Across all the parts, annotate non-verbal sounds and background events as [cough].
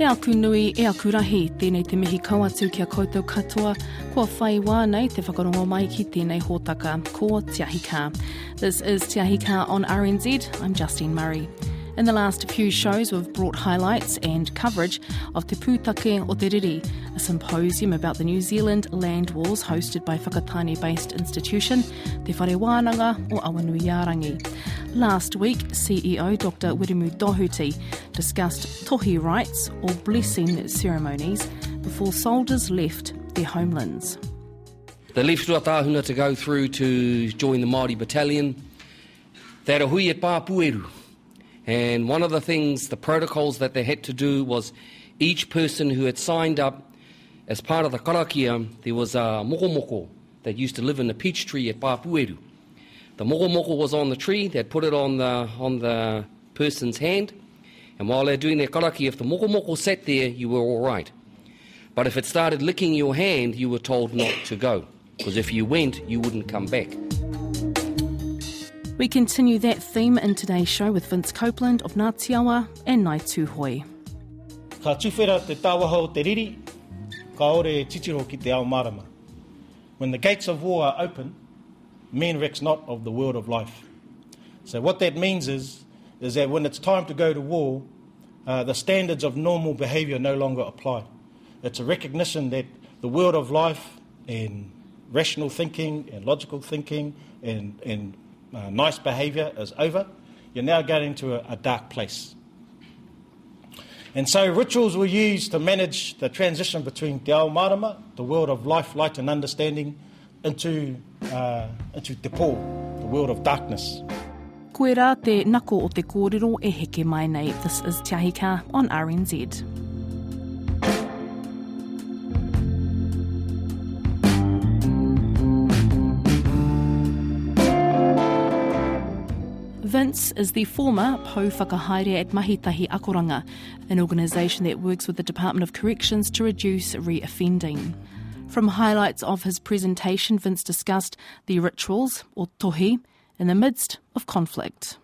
E aku nui, e aku rahi, tēnei te mihi kauatu kia koutou katoa, kua whai wānei te whakarongo mai ki tēnei hōtaka, ko Tiahika. This is Tiahika on RNZ, I'm Justine Murray. In the last few shows, we've brought highlights and coverage of Te Pūtake o Te Riri, a symposium about the New Zealand land wars hosted by Whakatane-based institution Te Whare Wānanga o Awanuiarangi. Last week, CEO Dr Wiremu Doherty discussed tohi rites or blessing ceremonies before soldiers left their homelands. They left Ruatahuna to go through to join the Māori battalion. They hui at Pāpueru. And one of the things, the protocols that they had to do was each person who had signed up as part of the karakia, there was a mokomoko that used to live in the peach tree at Pāpueru. The mokomoko was on the tree, they'd put it on the, on the person's hand, and while they're doing their karakia, if the mokomoko sat there, you were all right. But if it started licking your hand, you were told not to go, because if you went, you wouldn't come back. We continue that theme in today's show with Vince Copeland of Ngātiawa and Ngāi Tūhoe. Ka tuwhera te tāwaha o te riri, ka ore titiro ki te ao marama. When the gates of war are open, men recks not of the world of life. So what that means is, is that when it's time to go to war, uh, the standards of normal behaviour no longer apply. It's a recognition that the world of life and rational thinking and logical thinking and, and uh, nice behavior is over. You're now going into a, a dark place. And so rituals were used to manage the transition between Te Ao Marama, the world of life, light and understanding, into, uh, into Te Pō, the world of darkness. Koe rā te nako o te kōrero e heke mai nei. This is Te on RNZ. Is the former Pou Whakahaere at Mahitahi Akoranga, an organisation that works with the Department of Corrections to reduce reoffending. From highlights of his presentation, Vince discussed the rituals, or tohi, in the midst of conflict.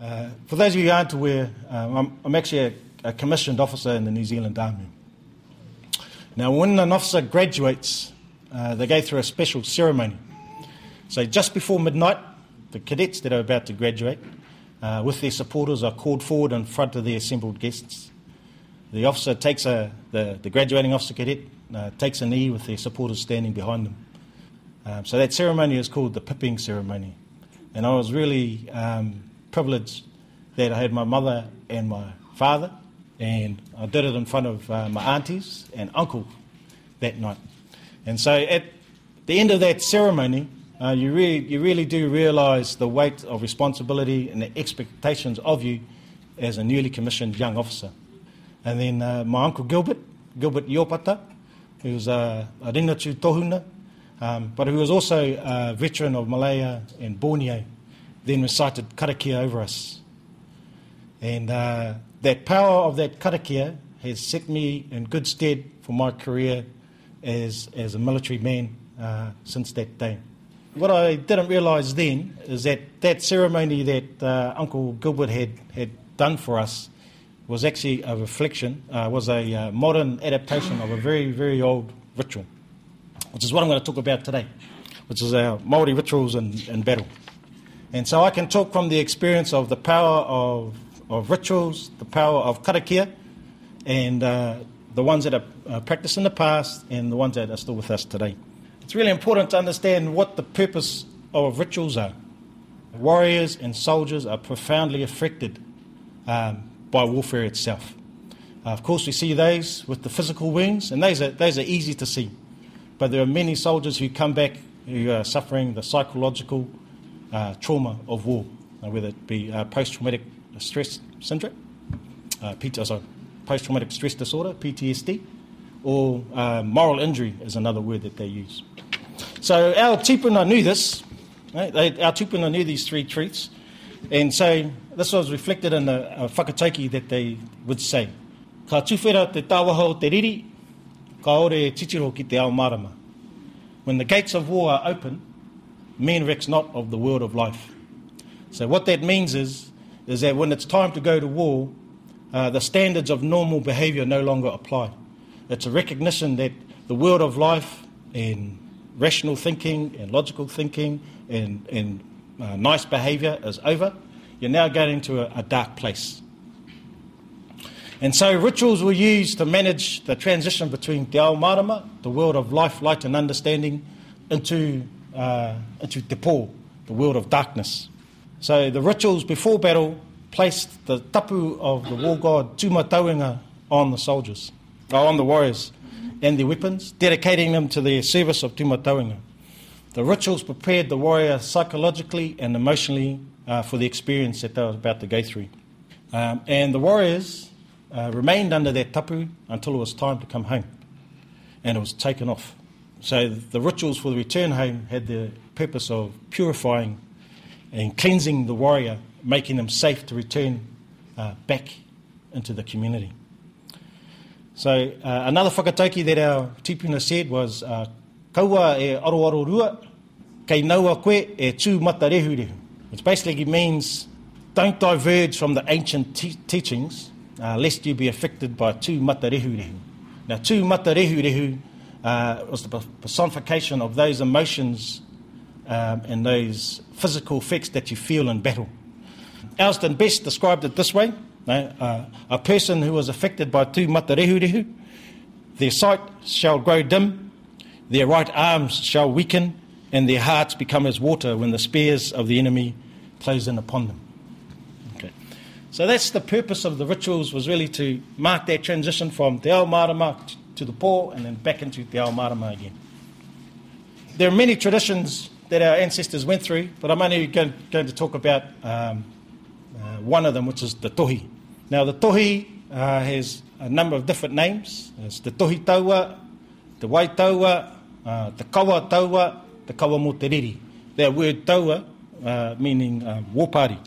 Uh, for those of you who aren't aware, um, I'm, I'm actually a, a commissioned officer in the New Zealand Army. Now, when an officer graduates, uh, they go through a special ceremony. So, just before midnight, the cadets that are about to graduate, uh, with their supporters, are called forward in front of the assembled guests. The officer takes a, the, the graduating officer cadet uh, takes a knee with their supporters standing behind them. Um, so that ceremony is called the pipping ceremony. And I was really um, privileged that I had my mother and my father, and I did it in front of uh, my aunties and uncle that night. And so at the end of that ceremony, uh, you, really, you really do realise the weight of responsibility and the expectations of you as a newly commissioned young officer. And then uh, my uncle Gilbert, Gilbert Yopata, who was a, a Ringatū tohunga, um, but who was also a veteran of Malaya and Borneo, then recited karakia over us. And uh, that power of that karakia has set me in good stead for my career as, as a military man uh, since that day. What I didn't realise then is that that ceremony that uh, Uncle Gilbert had, had done for us was actually a reflection, uh, was a uh, modern adaptation of a very, very old ritual, which is what I'm going to talk about today, which is our Māori rituals in, in battle. And so I can talk from the experience of the power of, of rituals, the power of karakia, and uh, the ones that are uh, practiced in the past and the ones that are still with us today. It's really important to understand what the purpose of rituals are. Warriors and soldiers are profoundly affected um, by warfare itself. Uh, of course, we see those with the physical wounds, and those are, those are easy to see. But there are many soldiers who come back who are suffering the psychological uh, trauma of war, uh, whether it be uh, post traumatic stress syndrome, uh, PT, sorry, post traumatic stress disorder, PTSD, or uh, moral injury is another word that they use. So our tupuna knew this. Right? They, our tupuna knew these three truths. And so this was reflected in the whakatauki that they would say. Ka tuwhera te tawaho te riri, ka ore titiro ki te ao marama. When the gates of war are open, men recks not of the world of life. So what that means is, is that when it's time to go to war, uh, the standards of normal behaviour no longer apply. It's a recognition that the world of life and rational thinking and logical thinking and, and uh, nice behaviour is over. You're now going into a, a dark place. And so rituals were used to manage the transition between Te Ao Marama, the world of life, light and understanding, into, uh, into Te Po, the world of darkness. So the rituals before battle placed the tapu of the war god Tuma Tumatauenga on the soldiers, or on the warriors and their weapons, dedicating them to the service of Tumatauenga. The rituals prepared the warrior psychologically and emotionally uh, for the experience that they were about to go through. Um, and the warriors uh, remained under their tapu until it was time to come home, and it was taken off. So the rituals for the return home had the purpose of purifying and cleansing the warrior, making them safe to return uh, back into the community. So uh, another whakatauki that our tipuna said was, uh, kaua e aro aro rua, kei naua koe e tū mata rehu rehu. Which basically means don't diverge from the ancient te- teachings uh, lest you be affected by tū mata rehu rehu. Now tū mata rehu rehu uh, was the personification of those emotions um, and those physical effects that you feel in battle. Alston Best described it this way uh, a person who was affected by tū mata rehu rehu, their sight shall grow dim, their right arms shall weaken, and their hearts become as water when the spears of the enemy close in upon them. Okay. So that's the purpose of the rituals was really to mark that transition from Te Ao Marama to the Po and then back into Te Ao Marama again. There are many traditions that our ancestors went through, but I'm only going, going to talk about um, uh, one of them, which is the tohi. Now, the tohi uh, has a number of different names. There's the tohi taua, the wai taua, uh, the kawa taua, the kawa mo te. That word taua uh, meaning uh, war party.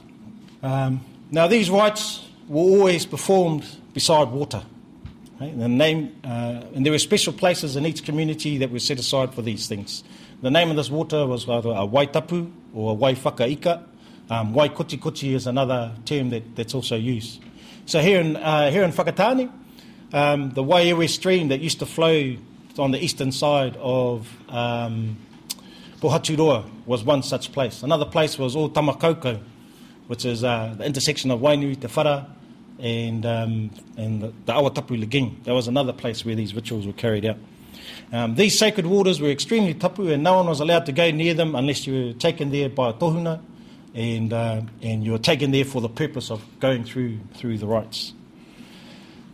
Um, now, these rites were always performed beside water. Right? The name, uh, and there were special places in each community that were set aside for these things. The name of this water was either a waitapu or a waifakaika. Um, waikoti is another term that, that's also used. So here in, uh, here in Whakatane, um, the Waiewe stream that used to flow on the eastern side of um, Pohaturoa was one such place. Another place was O Tamakoko, which is uh, the intersection of Wainui, Te Whara, and, um, and the, the Awatapu Lagoon. That was another place where these rituals were carried out. Um, these sacred waters were extremely tapu, and no one was allowed to go near them unless you were taken there by a tohunga and, uh, and you were taken there for the purpose of going through, through the rites.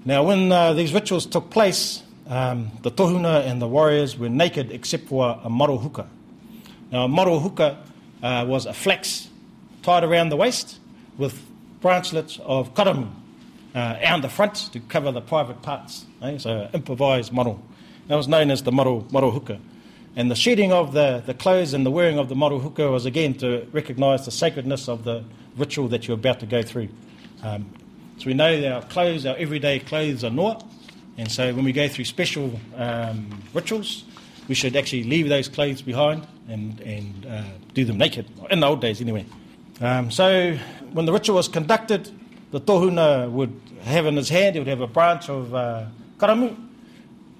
Now, when uh, these rituals took place, um, the tohunga and the warriors were naked except for a maro huka. Now, a maro huka uh, was a flax tied around the waist with branchlets of karamu uh, the front to cover the private parts. Eh? So, improvised maro. That was known as the maro, maro huka. And the shedding of the, the clothes and the wearing of the maro huka was again to recognise the sacredness of the ritual that you're about to go through. Um, so we know that our clothes, our everyday clothes are not. and so when we go through special um, rituals, we should actually leave those clothes behind and, and uh, do them naked, in the old days anyway. Um, so when the ritual was conducted, the tohunga would have in his hand, he would have a branch of uh, karamu,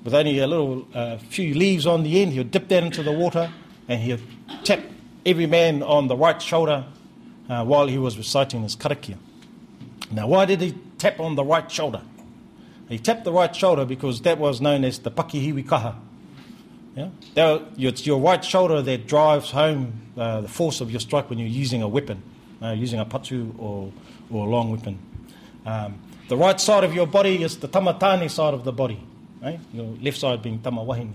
with only a little uh, few leaves on the end. He would dip that into the water and he would tap every man on the right shoulder uh, while he was reciting his karakia. Now, why did he tap on the right shoulder? He tapped the right shoulder because that was known as the pakihiwi kaha. Yeah? That, it's your right shoulder that drives home uh, the force of your strike when you're using a weapon, uh, using a patu or, or a long weapon. Um, the right side of your body is the tamatani side of the body Your left side being tamawahine.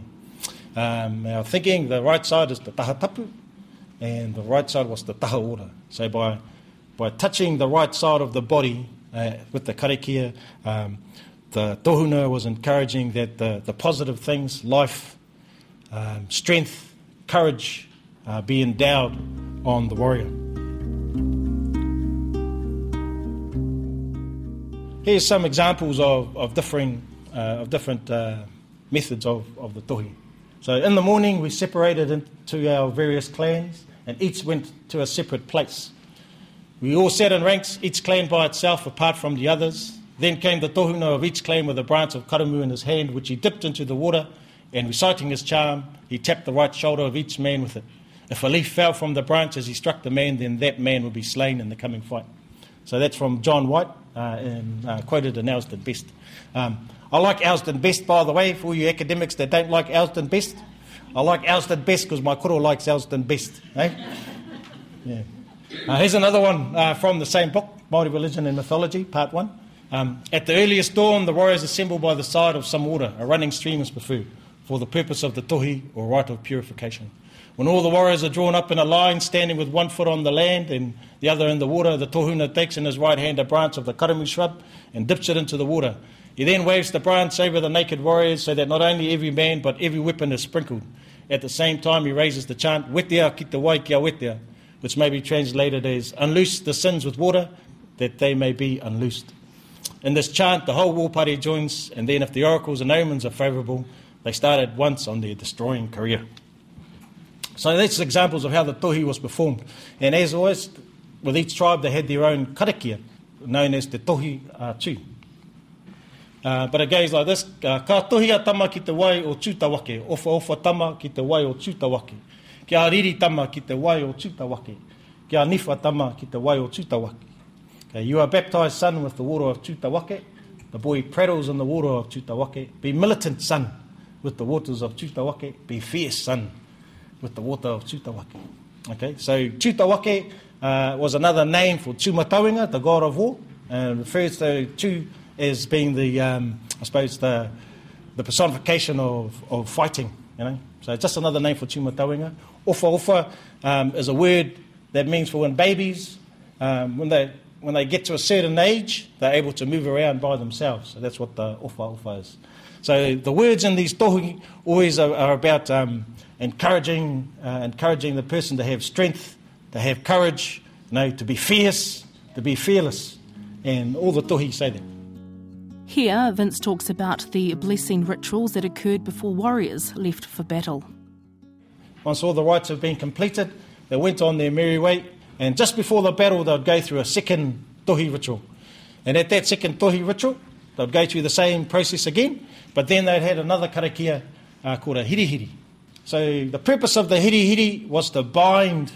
Um, now, thinking the right side is the tahatapu, and the right side was the tahaora. So by by touching the right side of the body uh, with the karakia, um, the tohunga was encouraging that the, the positive things, life, um, strength, courage, uh, be endowed on the warrior. Here's some examples of, of differing uh, of different uh, methods of, of the tohi. So in the morning, we separated into our various clans, and each went to a separate place. We all sat in ranks, each clan by itself, apart from the others. Then came the tohunga of each clan with a branch of karamu in his hand, which he dipped into the water, and reciting his charm, he tapped the right shoulder of each man with it. If a leaf fell from the branch as he struck the man, then that man would be slain in the coming fight. So that's from John White, and uh, quoted in Elsdon Best. Um, I like Elsdon Best, by the way, for you academics that don't like Elsdon Best. I like Elsdon Best because my koro likes Elsdon Best. Eh? Yeah. Uh, here's another one uh, from the same book, Māori Religion and Mythology, Part 1. Um, at the earliest dawn, the warriors assemble by the side of some water. A running stream is preferred for the purpose of the tohi or rite of purification. When all the warriors are drawn up in a line, standing with one foot on the land and the other in the water, the tohunga takes in his right hand a branch of the karamu shrub and dips it into the water. He then waves the branch over the naked warriors so that not only every man but every weapon is sprinkled. At the same time, he raises the chant, Wetea ki te wai kia wetea, which may be translated as, Unloose the sins with water, that they may be unloosed. In this chant, the whole war party joins, and then if the oracles and omens are favourable, they start at once on their destroying career. So that's examples of how the tohi was performed. And as always, with each tribe, they had their own karakia, known as the tohi uh, tū. Uh, but it goes like this, uh, ka tohi a tama ki te wai o tūtawake, ofa ofa tama ki te wai o tūtawake, kia riri tama ki te wai o tūtawake, kia nifa tama ki te wai o tūtawake. Okay, you are baptized, son, with the water of Tutawake. The boy prattles in the water of Tutawake. Be militant, son, with the waters of Tutawake. Be fierce, son, with the water of Tutawake. Okay, so Tutawake uh, was another name for Tumatauinga, the god of war, and refers to Tu as being the, um, I suppose, the, the personification of, of fighting, you know. So just another name for Tumatauinga. Ofa ofa um, is a word that means for when babies, um, when they when they get to a certain age, they're able to move around by themselves. So that's what the ofa ofa is. So the words in these tohi always are, are about um, encouraging, uh, encouraging the person to have strength, to have courage, you know, to be fierce, to be fearless. And all the tohi say that. Here, Vince talks about the blessing rituals that occurred before warriors left for battle. Once all the rites have been completed, they went on their merry way and just before the battle, they'd go through a second tohi ritual. And at that second tohi ritual, they'd go through the same process again, but then they had another karakia uh, called a hirihiri. So the purpose of the hirihiri was to bind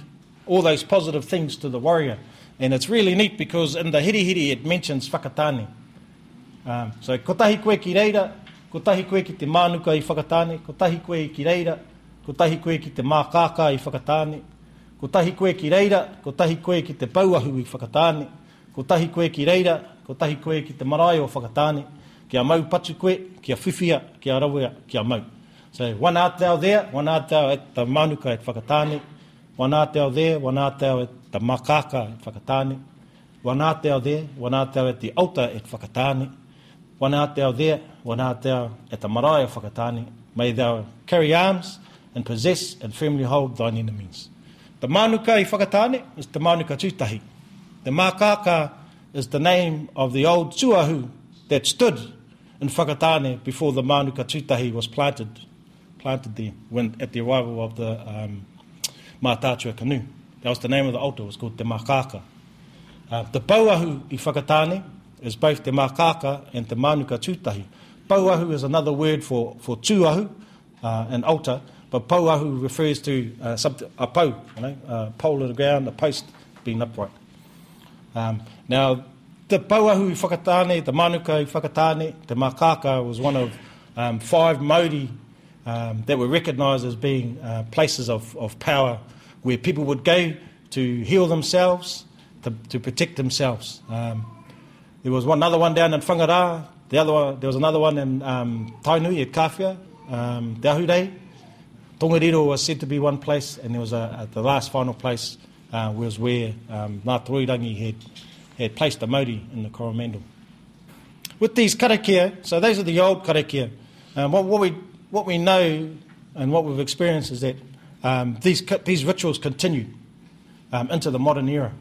all those positive things to the warrior. And it's really neat because in the hirihiri it mentions whakatane. Um, so kotahi koe ki reira, kotahi koe ki te mānuka i whakatane, kotahi koe ki reira, kotahi koe ki te mākākā i whakatane, Ko tahi koe ki reira, ko tahi koe ki te pauahu i whakatane, Ko tahi koe ki reira, ko tahi koe ki te marae o whakatāne. Kia mau patu koe, kia whiwhia, kia rawea, kia mau. So, one thou there, one thou at the manuka at whakatāne. One thou there, one thou at the makaka at whakatāne. One thou there, one thou at the altar at whakatāne. One thou there, one thou at the marae of whakatāne. May thou carry arms and possess and firmly hold thine enemies. The manuka i whakatāne is the manuka tūtahi. The mākākā is the name of the old tuahu that stood in Whakatane before the manuka tūtahi was planted, planted there when, at the arrival of the um, Mātātua canoe. That was the name of the altar, it was called Te Makaka. Uh, the pauahu i Whakatane is both Te Makaka and Te Manuka Tūtahi. Pauahu is another word for, for tuahu, uh, an altar, but pauahu refers to uh, a pau, you know, a pole in the ground, a post being upright. Um, now, the pauahu i whakatāne, the manuka i whakatāne, the makaka was one of um, five mauri um, that were recognised as being uh, places of, of power where people would go to heal themselves, to, to protect themselves. Um, there was one another one down in Whangarā, the other one, there was another one in um, Tainui at Kawhia, um, Te Ahurei, Tongariro was said to be one place, and there was a, at the last final place uh, was where um, Ngā Toroirangi had, had placed the mauri in the Coromandel. With these karakia, so those are the old karakia. Um, what, what, we, what we know and what we've experienced is that um, these, these rituals continue um, into the modern era.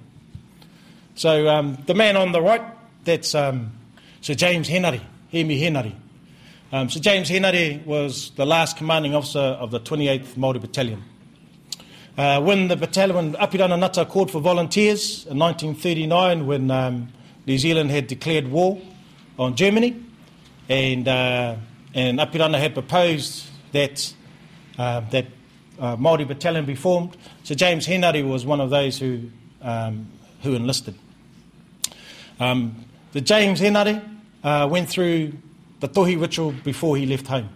So um, the man on the right, that's um, Sir James Henare, Hemi Henare. Um, Sir James Henare was the last commanding officer of the 28th Māori Battalion. Uh, when the battalion, when Apirana Ngata called for volunteers in 1939, when um, New Zealand had declared war on Germany, and uh, and Apirana had proposed that uh, that uh, Maori battalion be formed. So James Henare was one of those who um, who enlisted. Um, the James Henare uh, went through the tohi ritual before he left home.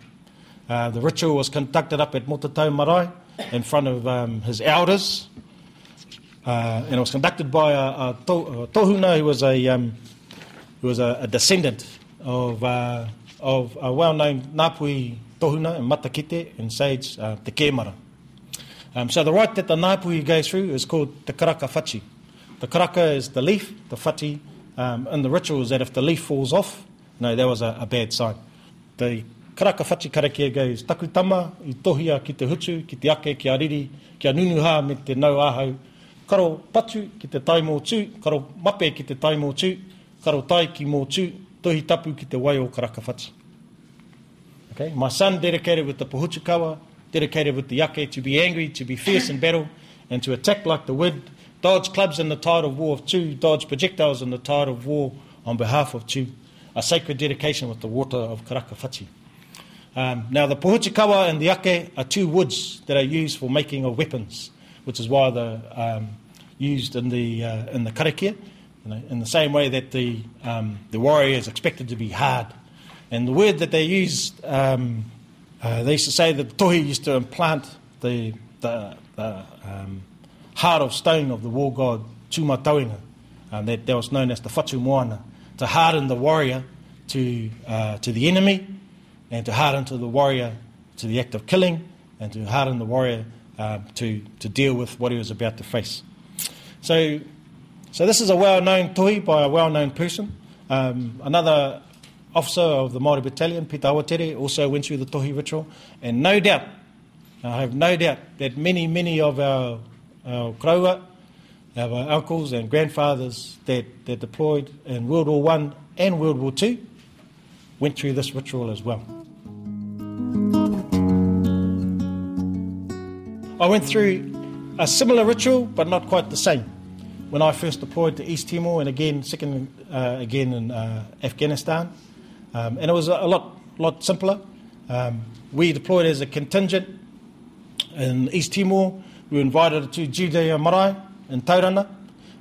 Uh, the ritual was conducted up at Motatau Marae in front of um, his elders, uh, and it was conducted by a, a, to, a tohunga who was a um, who was a, a descendant of uh, of a well-known Ngāpuhi tohunga in Matakite and Sage, uh, Te Kēmara. Um, so the rite that the Ngāpuhi goes through is called the karaka whachi. The karaka is the leaf, the whachi um, in the ritual is that if the leaf falls off, no, that was a, a bad sign. The karaka whachi karakia goes takutama i tohia ki te hutu, ki te ake, ki a riri, ki a nunuha me te nau ahau. Karo patu ki te tai mō tū, karo mape ki te tai mō tū, karo tai ki mō tū, tohi tapu ki te wai o karaka whachi. Okay? My son dedicated with the pohutukawa, dedicated with the yake to be angry, to be fierce in battle, and to attack like the wind, dodge clubs in the tide of war of two, dodge projectiles in the tide of war on behalf of two. A sacred dedication with the water of karaka Whati. Um, now, the pohuchikawa and the ake are two woods that are used for making of weapons, which is why they're um, used in the, uh, in the karakia, you know, in the same way that the, um, the warrior is expected to be hard. And the word that they used, um, uh, they used to say that tohi used to implant the, the, the um, heart of stone of the war god Tumatauinga, um, that, that was known as the Fatu Moana, to harden the warrior to, uh, to the enemy and to harden to the warrior to the act of killing and to harden the warrior uh, to, to deal with what he was about to face. So, so this is a well-known tohi by a well-known person. Um, another officer of the Māori Battalion, Pita Awatere, also went through the tohi ritual. And no doubt, I have no doubt that many, many of our, our koroua, our uncles and grandfathers that, that deployed in World War One and World War Two went through this ritual as well. I went through a similar ritual, but not quite the same. When I first deployed to East Timor, and again, second uh, again in uh, Afghanistan, um, and it was a, lot, lot simpler. Um, we deployed as a contingent in East Timor. We were invited to Judea Marae in Tauranga,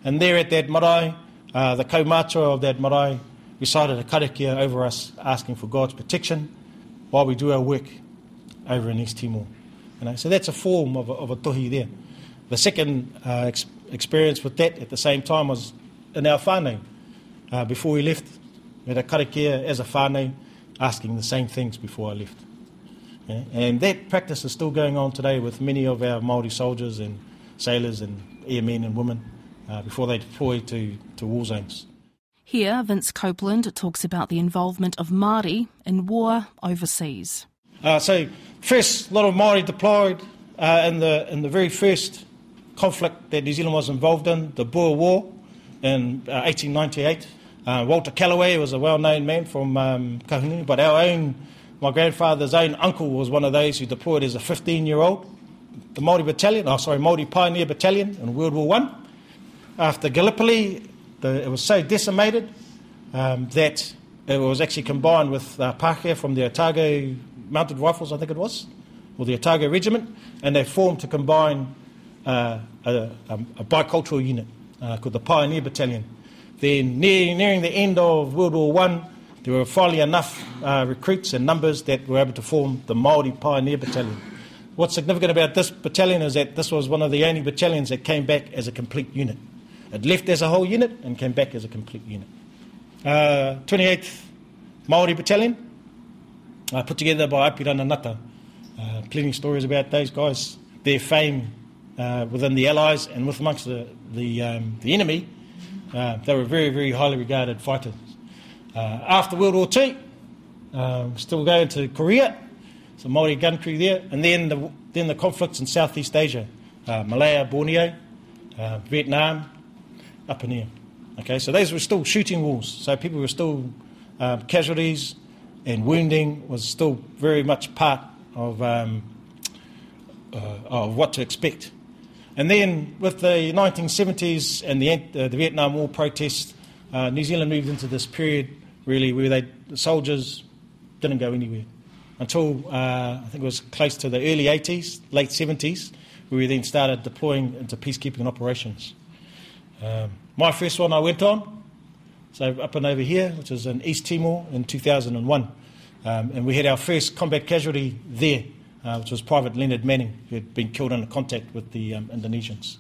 and there at that marae, uh, the kaumātua of that marae recited a karakia over us, asking for God's protection while we do our work over in East Timor. You know, so that's a form of a, of a tohi there. The second uh, ex- experience with that at the same time was in our whānau. Uh, before we left, we had a karakia as a whānau asking the same things before I left. Yeah? And that practice is still going on today with many of our Māori soldiers and sailors and airmen and women uh, before they deploy to, to war zones. Here, Vince Copeland talks about the involvement of Māori in war overseas. Uh, so, first, a lot of Māori deployed uh, in, the, in the very first conflict that New Zealand was involved in, the Boer War in uh, 1898. Uh, Walter Calloway was a well-known man from um, but our own, my grandfather's own uncle was one of those who deployed as a 15-year-old. The Māori Battalion, oh sorry, Māori Pioneer Battalion in World War One. After Gallipoli, the, it was so decimated um, that it was actually combined with uh, Pākehā from the Otago Mounted Rifles, I think it was, or the Otago Regiment, and they formed to combine uh, a, a, a, bicultural unit uh, called the Pioneer Battalion. Then, near, nearing the end of World War One, there were finally enough uh, recruits and numbers that were able to form the Maori Pioneer Battalion. What's significant about this battalion is that this was one of the only battalions that came back as a complete unit. It left as a whole unit and came back as a complete unit. Uh, 28th Maori Battalion, uh, put together by Apirana Ngata. Uh, plenty of stories about those guys, their fame uh, within the Allies and with amongst the, the, um, the enemy. Uh, they were very, very highly regarded fighters. Uh, after World War II, um, still going to Korea, some Maori gun crew there, and then the, then the conflicts in Southeast Asia, uh, Malaya, Borneo, Vietnam, up in here. Okay, so those were still shooting wars, so people were still um, casualties, and wounding was still very much part of, um, uh, of what to expect. And then with the 1970s and the, uh, the Vietnam War protests, uh, New Zealand moved into this period really, where they, the soldiers didn't go anywhere until uh, I think it was close to the early 80s, late 70s, where we then started deploying into peacekeeping operations. Um, my first one I went on, so up and over here, which was in East Timor in 2001. Um, and we had our first combat casualty there, uh, which was Private Leonard Manning, who had been killed in contact with the um, Indonesians.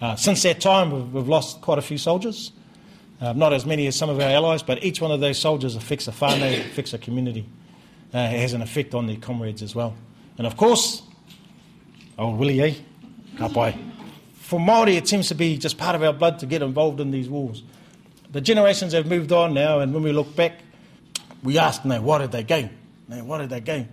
Uh, since that time, we've, we've, lost quite a few soldiers. Uh, not as many as some of our allies, but each one of those soldiers affects a whānau, [coughs] affects a community. Uh, it has an effect on their comrades as well. And of course, old Willie, eh? Kapai. For Māori, it seems to be just part of our blood to get involved in these wars. The generations have moved on now, and when we look back, we ask, now, why did they gain? Now, why did they gain?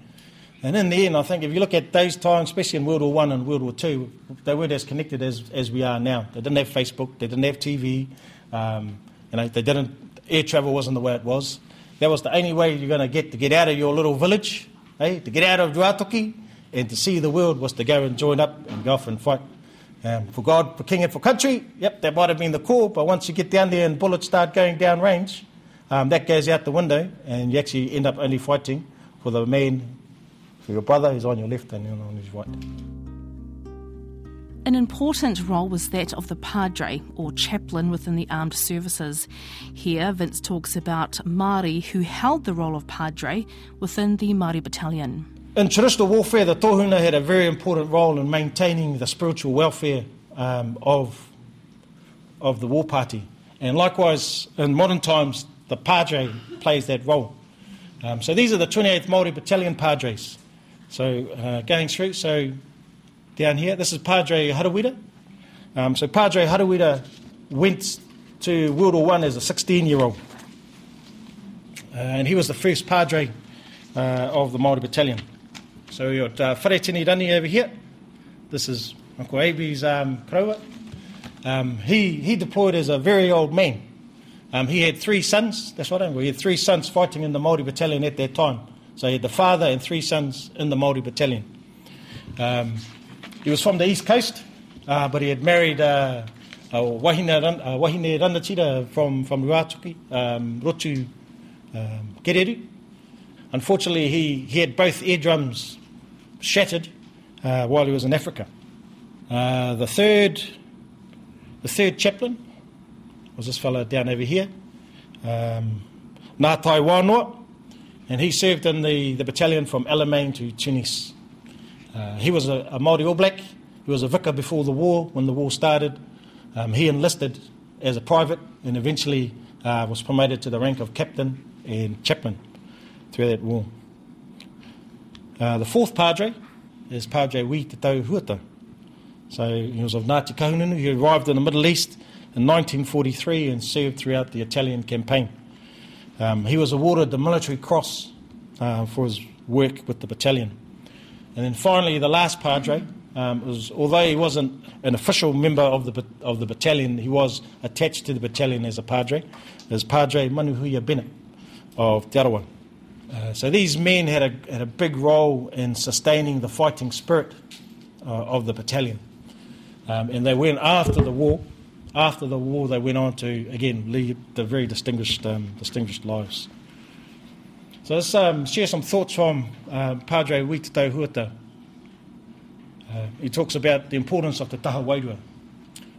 And in the end, I think if you look at those times, especially in World War One and World War Two, they weren't as connected as, as we are now. They didn't have Facebook, they didn't have TV, um, you know, they didn't. Air travel wasn't the way it was. That was the only way you're going to get to get out of your little village, eh? to get out of Ruatoki, and to see the world was to go and join up and go off and fight. Um, for God, for King, and for country, yep, that might have been the call, but once you get down there and bullets start going down range, um, that goes out the window, and you actually end up only fighting for the man for your brother who's on your left and on his right. An important role was that of the padre, or chaplain within the armed services. Here, Vince talks about Māori who held the role of padre within the Māori battalion. In traditional warfare, the tohunga had a very important role in maintaining the spiritual welfare um, of, of the war party. And likewise, in modern times, the padre plays that role. Um, so these are the 28th Māori Battalion padres. So uh, going through, so down here, this is Padre Harawira. Um, so Padre Harawira went to World War One as a 16-year-old, uh, and he was the first Padre uh, of the Māori Battalion. So we got uh, Wharetini Rangi over here. This is Uncle Abi's um, Um, he, he deployed as a very old man. Um, he had three sons, that's what I mean. He had three sons fighting in the Māori Battalion at that time. So he had the father and three sons in the Māori battalion. Um, he was from the east coast, uh, but he had married uh, uh, Wahine, uh, Wahine from, from Ruatoki, um, Rotu um, Kereru. Unfortunately, he, he had both eardrums shattered uh, while he was in Africa. Uh, the third the third chaplain was this fellow down over here, um, Ngātai Wānoa and he served in the, the battalion from Alamein to Tunis. Uh, he was a, a Māori All Black. He was a vicar before the war. When the war started, um, he enlisted as a private and eventually uh, was promoted to the rank of captain and chaplain through that war. Uh, the fourth padre is Padre Wi Te Tau. So he was of Ngāti Kahungunu. He arrived in the Middle East in 1943 and served throughout the Italian campaign. Um, he was awarded the Military Cross uh, for his work with the battalion. And then finally, the last Padre um, was, although he wasn't an official member of the, of the battalion, he was attached to the battalion as a Padre, as Padre Manuhuia Bennett of Te. Uh, so these men had a, had a big role in sustaining the fighting spirit uh, of the battalion. Um, and they went after the war after the war, they went on to, again, lead the very distinguished, um, distinguished lives. So let's um, share some thoughts from uh, Padre Wi Te Tau Huata. Uh, he talks about the importance of the taha wairua.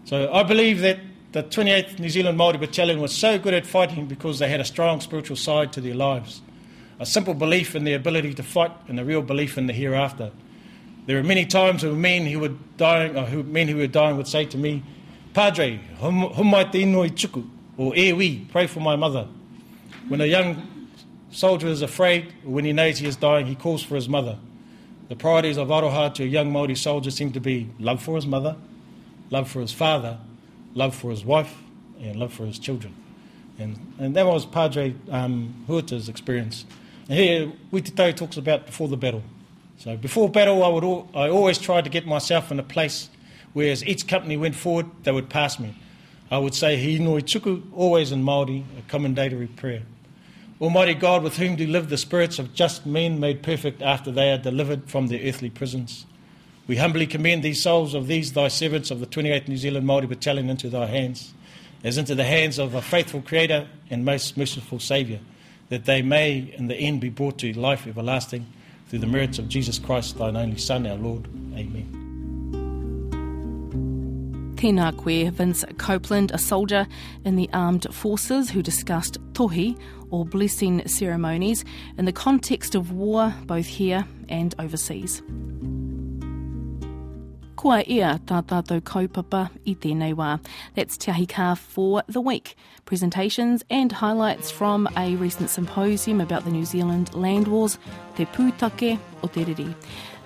So I believe that the 28th New Zealand Māori Battalion was so good at fighting because they had a strong spiritual side to their lives, a simple belief in the ability to fight and a real belief in the hereafter. There are many times when men who were dying, or who, men who were dying would say to me, Padre, humai te chuku, or ewi, pray for my mother. When a young soldier is afraid, or when he knows he is dying, he calls for his mother. The priorities of Aroha to a young Māori soldier seem to be love for his mother, love for his father, love for his wife, and love for his children. And, and that was Padre um, experience. Here, Wi Te Tau talks about before the battle. So before battle, I, would al- I always tried to get myself in a place where as each company went forward, they would pass me. I would say, Hi noi tuku, always in Māori, a commendatory prayer. Almighty God, with whom do live the spirits of just men made perfect after they are delivered from their earthly prisons. We humbly commend these souls of these thy servants of the 28th New Zealand Māori Battalion into thy hands, as into the hands of a faithful Creator and most merciful Saviour. That they may in the end be brought to life everlasting through the merits of Jesus Christ, thine only Son, our Lord. Amen. Tēnā koe, Vince Copeland, a soldier in the armed forces who discussed tohi, or blessing ceremonies, in the context of war both here and overseas. Kua ia tā tātou kaupapa i tēnei wā. That's Te Ahi Kaa for the week. Presentations and highlights from a recent symposium about the New Zealand land wars, Te Pūtake o Te Riri.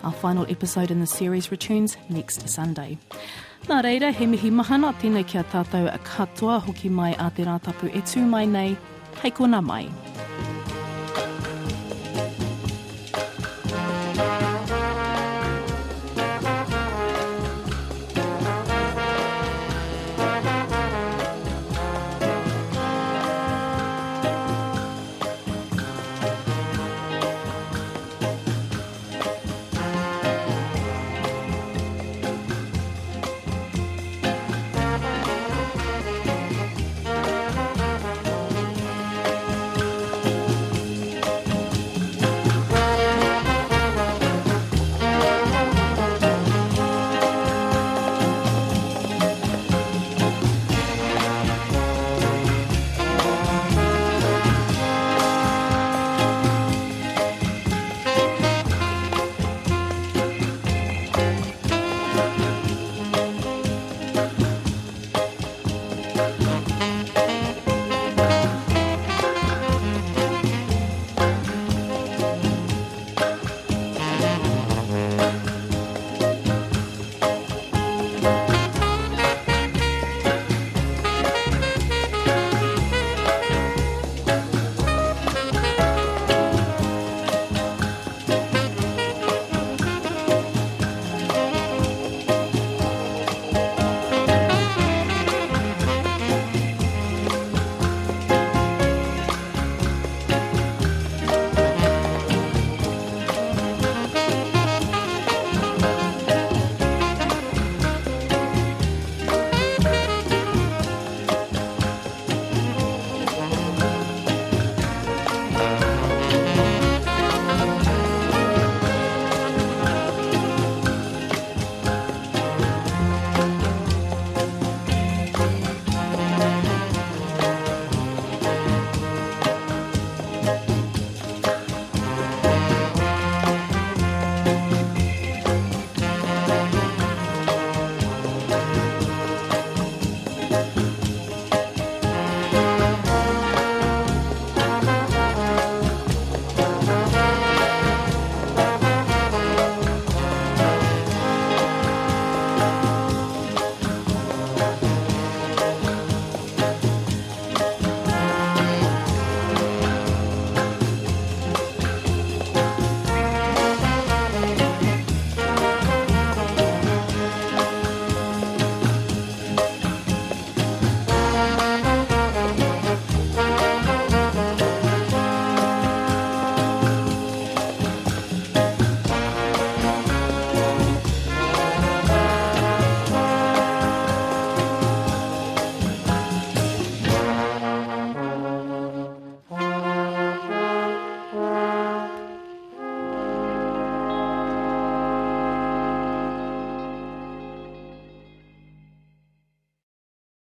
Our final episode in the series returns next Sunday. Nā reira, he mihi mahana tēnei kia tātou a katoa hoki mai a te rātapu e tū mai nei. Hei kona mai.